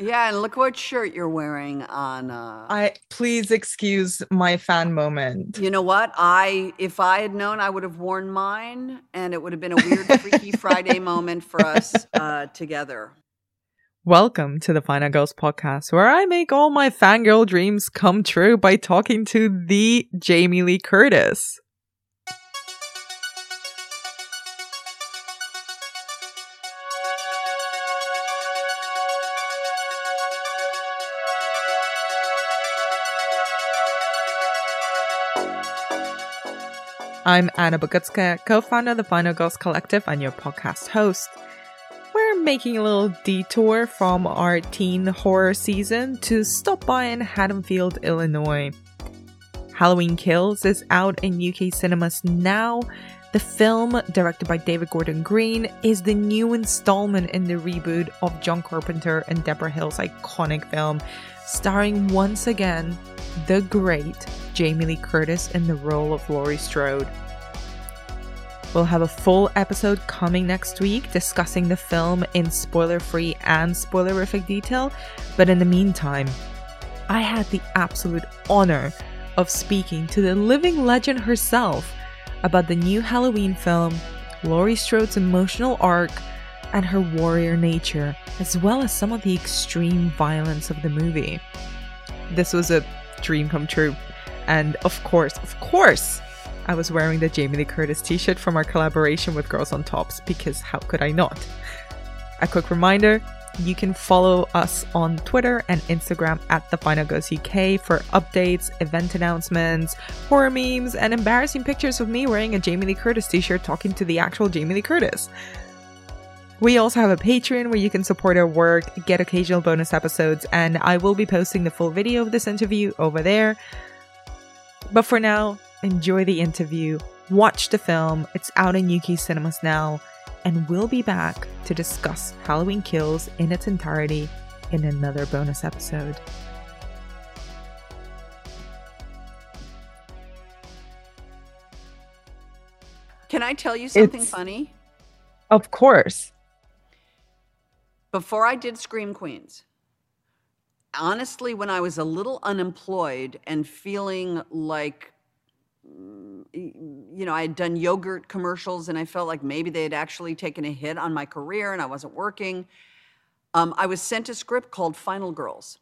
Yeah, and look what shirt you're wearing on. Uh, I please excuse my fan moment. you know what? I if I had known, I would have worn mine, and it would have been a weird Freaky Friday moment for us uh, together. Welcome to the Final Girls podcast, where I make all my fangirl dreams come true by talking to the Jamie Lee Curtis. I'm Anna Bogutskaya, co-founder of the Final Girls Collective and your podcast host. We're making a little detour from our teen horror season to stop by in Haddonfield, Illinois. Halloween Kills is out in UK cinemas now. The film, directed by David Gordon Green, is the new installment in the reboot of John Carpenter and Debra Hill's iconic film, starring once again the great Jamie Lee Curtis in the role of Laurie Strode. We'll have a full episode coming next week discussing the film in spoiler free and spoilerific detail, but in the meantime, I had the absolute honor of speaking to the living legend herself about the new Halloween film, Laurie Strode's emotional arc, and her warrior nature, as well as some of the extreme violence of the movie. This was a dream come true. And of course, of course, I was wearing the Jamie Lee Curtis t shirt from our collaboration with Girls on Tops because how could I not? A quick reminder you can follow us on Twitter and Instagram at The Final Girls UK for updates, event announcements, horror memes, and embarrassing pictures of me wearing a Jamie Lee Curtis t shirt talking to the actual Jamie Lee Curtis. We also have a Patreon where you can support our work, get occasional bonus episodes, and I will be posting the full video of this interview over there. But for now, enjoy the interview, watch the film, it's out in UK cinemas now, and we'll be back to discuss Halloween Kills in its entirety in another bonus episode. Can I tell you something It's- funny? Of course. Before I did Scream Queens, honestly, when I was a little unemployed and feeling like, mm, you know, I had done yogurt commercials and I felt like maybe they had actually taken a hit on my career and I wasn't working, um, I was sent a script called Final Girls.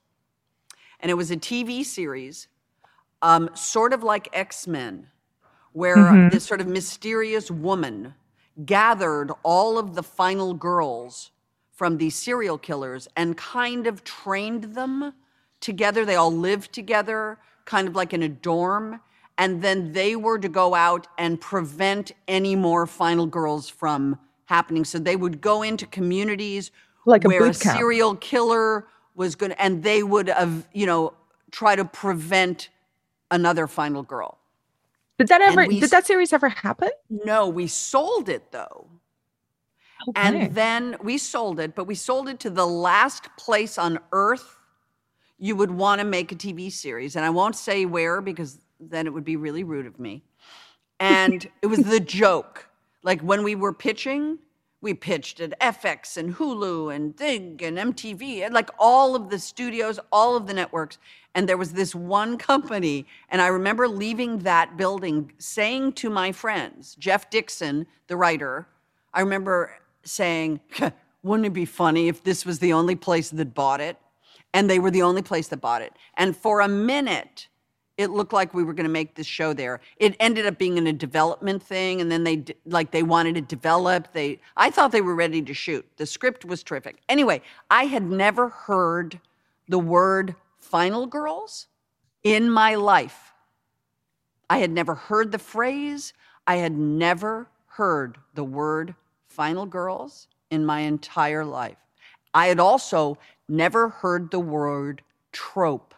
And it was a TV series, um, sort of like X Men, where this sort of mysterious woman gathered all of the final girls from these serial killers and kind of trained them together. They all lived together, kind of like in a dorm. And then they were to go out and prevent any more final girls from happening. So they would go into communities Like a where a serial killer was going to, and they would have, you know, try to prevent another final girl. Did that ever we did that series ever happen? No, we sold it though. Okay. And then we sold it, but we sold it to the last place on earth you would want to make a TV series. And I won't say where because then it would be really rude of me. And it was the joke. Like when we were pitching, we pitched at FX and Hulu and Dig and MTV and like all of the studios, all of the networks. And there was this one company. And I remember leaving that building saying to my friends, Jeff Dixon, the writer, I remember saying, wouldn't it be funny if this was the only place that bought it? And they were the only place that bought it. And for a minute, it looked like we were going to make this show there. It ended up being in a development thing, and then they like they wanted it developed. They, I thought they were ready to shoot. The script was terrific. Anyway, I had never heard the word "Final Girls" in my life. I had never heard the phrase. I had never heard the word "Final Girls" in my entire life. I had also never heard the word trope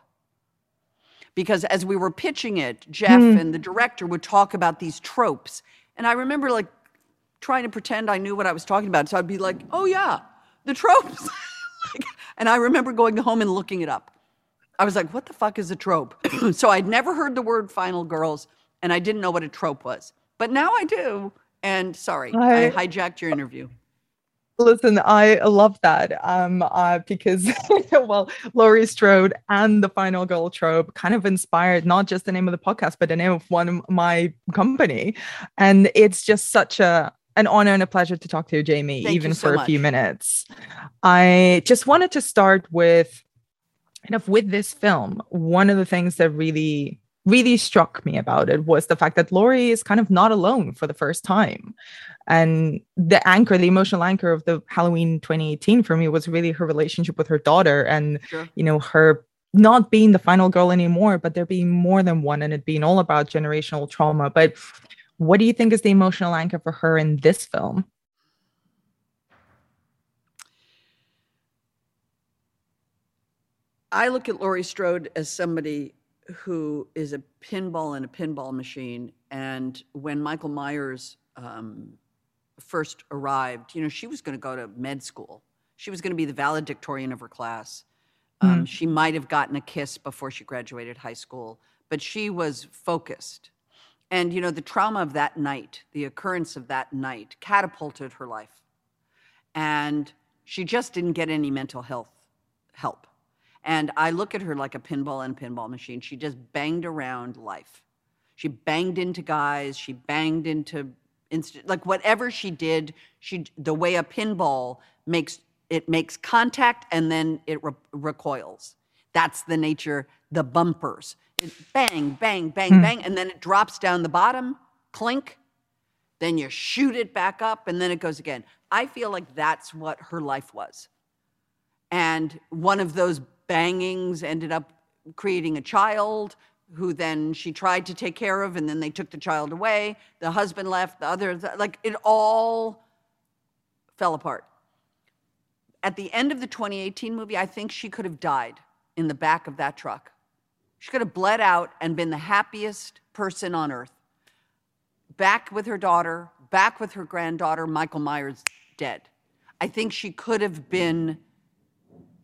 because as we were pitching it, Jeff hmm. and the director would talk about these tropes. And I remember like trying to pretend I knew what I was talking about. So I'd be like, oh yeah, the tropes. Like, and I remember going home and looking it up. I was like, what the fuck is a trope? so I'd never heard the word final girls and I didn't know what a trope was. But now I do. And sorry, I, I- hijacked your interview. Listen, I love that um, uh, because, well, Laurie Strode and the Final Girl trope kind of inspired not just the name of the podcast, but the name of one of my company. And it's just such a an honor and a pleasure to talk to you, Jamie, Thank even you so for much. a few minutes. I just wanted to start with kind of with this film. One of the things that really really struck me about it was the fact that Laurie is kind of not alone for the first time. And the anchor, the emotional anchor of the Halloween 2018 for me was really her relationship with her daughter and, Sure. you know, her not being the final girl anymore, but there being more than one and it being all about generational trauma. But what do you think is the emotional anchor for her in this film? I look at Laurie Strode as somebody who is a pinball in a pinball machine. And when Michael Myers um, first arrived, you know, she was going to go to med school. She was going to be the valedictorian of her class. Um, She might have gotten a kiss before she graduated high school, but she was focused. And, you know, the trauma of that night, the occurrence of that night, catapulted her life. And she just didn't get any mental health help. And I look at her like a pinball and a pinball machine. She just banged around life. She banged into guys. She banged into inst- like whatever she did. She the way a pinball makes it makes contact and then it re- recoils. That's the nature. The bumpers. It bang, bang, bang, hmm. bang, and then it drops down the bottom. Clink. Then you shoot it back up, and then it goes again. I feel like that's what her life was and one of those bangings ended up creating a child who then she tried to take care of and then they took the child away. The husband left the other like it all fell apart. At the end of the 2018 movie i think she could have died in the back of that truck. She could have bled out and been the happiest person on earth. Back with her daughter back with her granddaughter michael myers dead. I think she could have been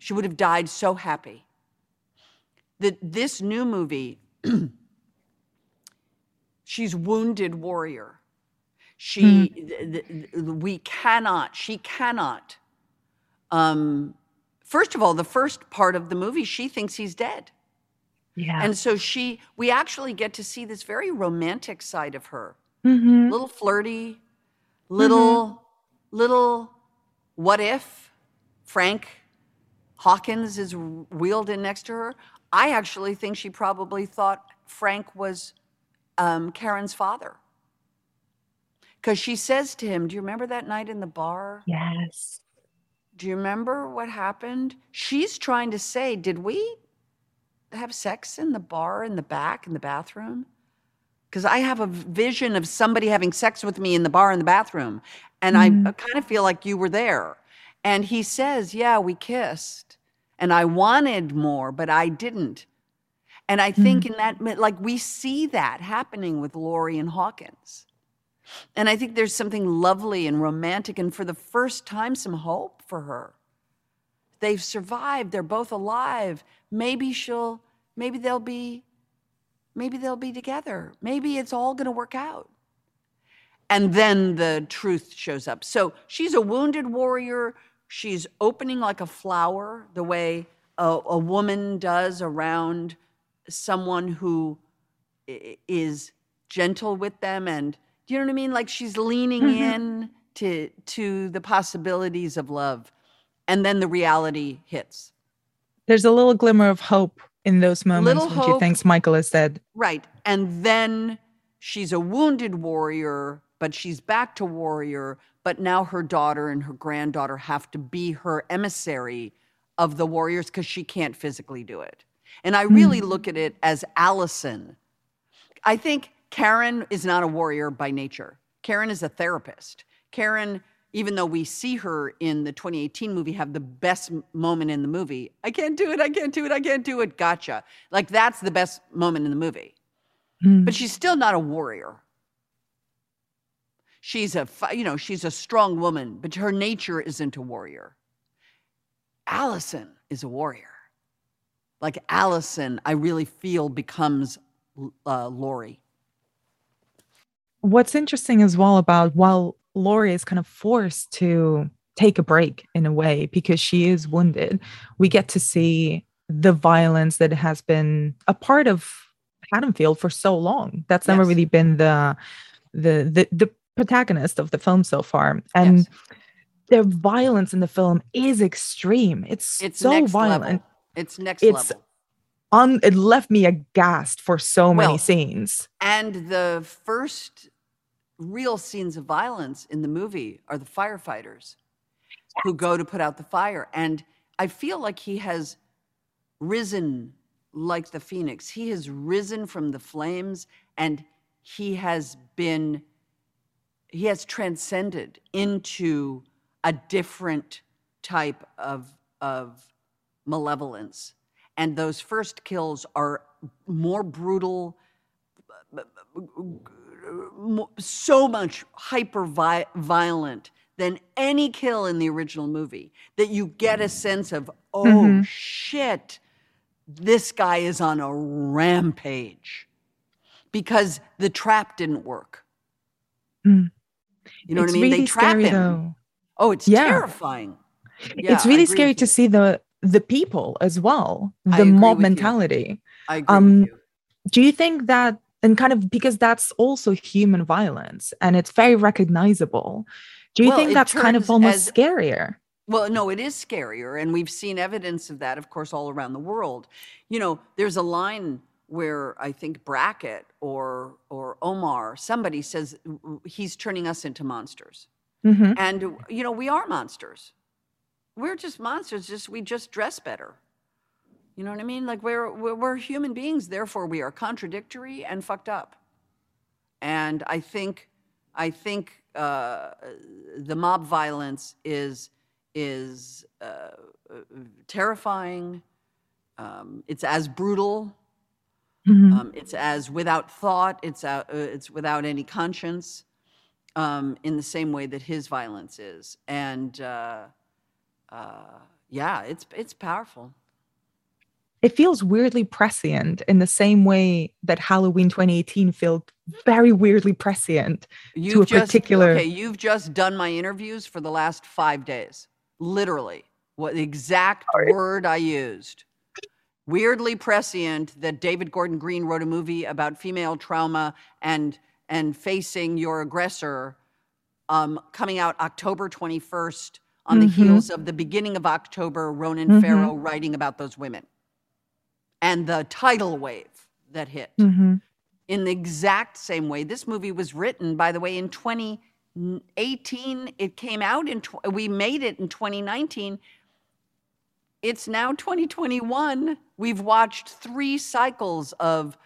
she would have died so happy. That this new movie, she's wounded warrior. She, th- th- we cannot, she cannot. Um, first of all, the first part of the movie, she thinks he's dead. Yeah. And so she, we actually get to see this very romantic side of her Mhm. little flirty, little, little what if Frank Hawkins is wheeled in next to her. I actually think she probably thought Frank was um, Karen's father. Because she says to him, Do you remember that night in the bar? Yes. Do you remember what happened? She's trying to say, Did we have sex in the bar in the back in the bathroom? Because I have a vision of somebody having sex with me in the bar in the bathroom. And I kind of feel like you were there. And he says, Yeah, we kissed. And I wanted more, but I didn't. And I think mm. in that, like, we see that happening with Laurie and Hawkins. And I think there's something lovely and romantic, and for the first time, some hope for her. They've survived, they're both alive. Maybe she'll, maybe they'll be, maybe they'll be together. Maybe it's all going to work out. And then the truth shows up. So she's a wounded warrior. She's opening like a flower, the way a, a woman does around someone who is gentle with them and do you know what I mean? Like she's leaning mm-hmm. in to to the possibilities of love. And then the reality hits. There's a little glimmer of hope in those moments Little when she thinks Michael is dead. Right. And then she's a wounded warrior, but she's back to warrior. But now her daughter and her granddaughter have to be her emissary of the warriors because she can't physically do it. And I really look at it as Allison. I think Karen is not a warrior by nature. Karen is a therapist. Karen, even though we see her in the 2018 movie have the best moment in the movie, I can't do it, I can't do it, I can't do it, gotcha. Like that's the best moment in the movie. Mm. But she's still not a warrior. She's a, you know, she's a strong woman, but her nature isn't a warrior. Allison is a warrior. Like Allison, I really feel becomes uh, Laurie. What's interesting as well about while Laurie is kind of forced to take a break in a way because she is wounded. We get to see the violence that has been a part of Haddonfield for so long. That's never Yes. really been the the the the protagonist of the film so far. And Yes. the violence in the film is extreme. It's, It's so violent. level. It's next It's level. On it left me aghast for so many scenes. And the first real scenes of violence in the movie are the firefighters who go to put out the fire. And I feel like he has risen like the phoenix. He has risen from the flames and he has been, he has transcended into a different type of, of malevolence. And those first kills are more brutal, so much hyper violent than any kill in the original movie that you get a sense of oh Mhm. shit this guy is on a rampage because the trap didn't work Mm. You know it's what i mean really they trap scary him though. oh it's Yeah. terrifying Yeah, it's really scary to see the the people as well, the mob with you. mentality. i agree um, you Do you think that and kind of because that's also human violence and it's very recognizable. Do you Well, think that's kind of almost as- scarier? Well, no, it is scarier. And we've seen evidence of that, of course, all around the world. You know, there's a line where I think Brackett or or Omar, somebody says he's turning us into monsters. hmm And you know, we are monsters. We're just monsters, just we just dress better. You know what I mean? Like we're we're, we're human beings, therefore we are contradictory and fucked up. And I think I think uh, the mob violence is is uh, terrifying. Um, it's as brutal. Hmm Um, it's as without thought. It's out, uh, it's without any conscience. Um, in the same way that his violence is, and uh, uh, yeah, it's it's powerful. It feels weirdly prescient in the same way that Halloween 2018 felt very weirdly prescient. You've a just, particular- Okay, you've just done my interviews for the last five days. Literally, what the exact Sorry. word I used. Weirdly prescient that David Gordon Green wrote a movie about female trauma and and facing your aggressor, um, coming out October 21st on the Mhm. heels of the beginning of October, Ronan Mhm. Farrow writing about those women, and the tidal wave that hit Mhm. in the exact same way. This movie was written, by the way, in 2018. It came out in, tw- we made it in 2019. It's now 2021. We've watched three cycles of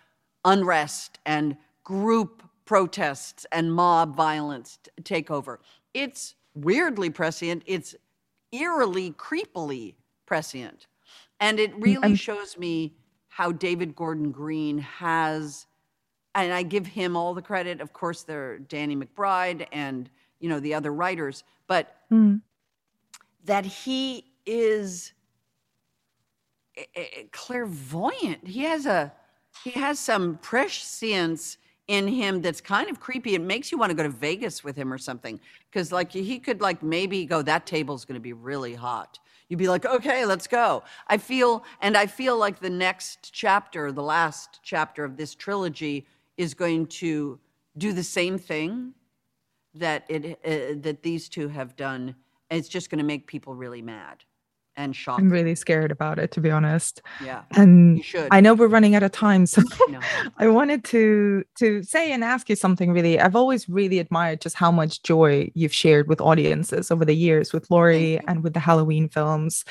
unrest and group protests and mob violence t- take over. It's weirdly prescient. It's eerily, creepily prescient. And it really I'm- shows me how David Gordon Green has, and I give him all the credit. Of course, there are Danny McBride and you know the other writers, but Mm. that he is Eh, eh, eh, clairvoyant. He has a he has some prescience in him that's kind of creepy. It makes you want to go to Vegas with him or something because like he could like maybe go that table's going to be really hot. You'd be like, okay, let's go. I feel, and I feel like the next chapter, the last chapter of this trilogy, is going to do the same thing that it uh, that these two have done. It's just going to make people really mad and shocked. I'm really scared about it, to be honest. yeah, And you should. I know we're running out of time, so No. I wanted to to say and ask you something really. I've always really admired just how much joy you've shared with audiences over the years with Laurie and with the Halloween films.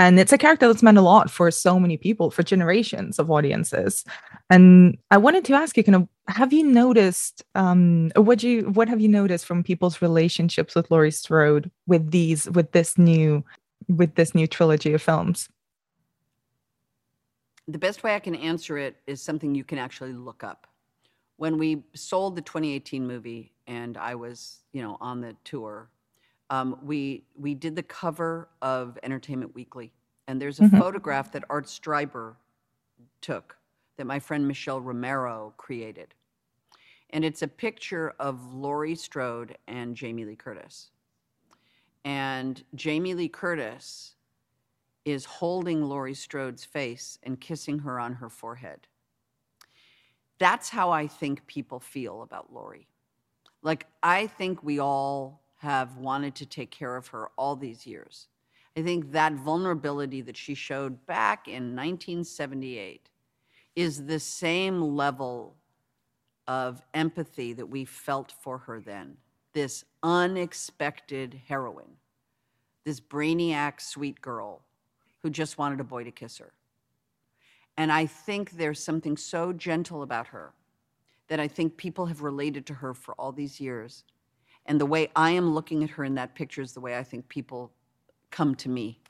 And it's a character that's meant a lot for so many people, for generations of audiences. And I wanted to ask you, kind of, have you noticed, um, what you, what have you noticed from people's relationships with Laurie Strode with these, with this new, with this new trilogy of films? the best way I can answer it is something you can actually look up. When we sold the 2018 movie and I was, you know, on the tour, um, we we did the cover of Entertainment Weekly, and there's a Mhm. photograph that Art Streiber took that my friend Michelle Romero created, and it's a picture of Laurie Strode and Jamie Lee Curtis, and Jamie Lee Curtis is holding Laurie Strode's face and kissing her on her forehead. That's how I think people feel about Laurie. Like, I think we all have wanted to take care of her all these years. I think that vulnerability that she showed back in 1978 is the same level of empathy that we felt for her then. This unexpected heroine, this brainiac sweet girl who just wanted a boy to kiss her. And I think there's something so gentle about her that I think people have related to her for all these years. And the way I am looking at her in that picture is the way I think people come to me.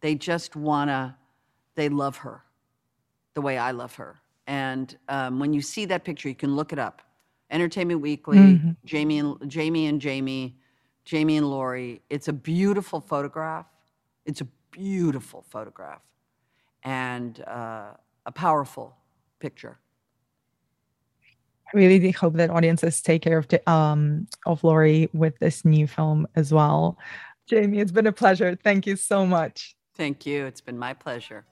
They just wanna, they love her the way I love her. And um, when you see that picture, you can look it up. Entertainment Weekly, Mhm. Jamie and Jamie and Jamie, Jamie and Laurie. It's a beautiful photograph. It's a beautiful photograph, and uh, a powerful picture. I really do hope that audiences take care of um of Laurie with this new film as well. Jamie, it's been a pleasure. Thank you so much. Thank you. It's been my pleasure.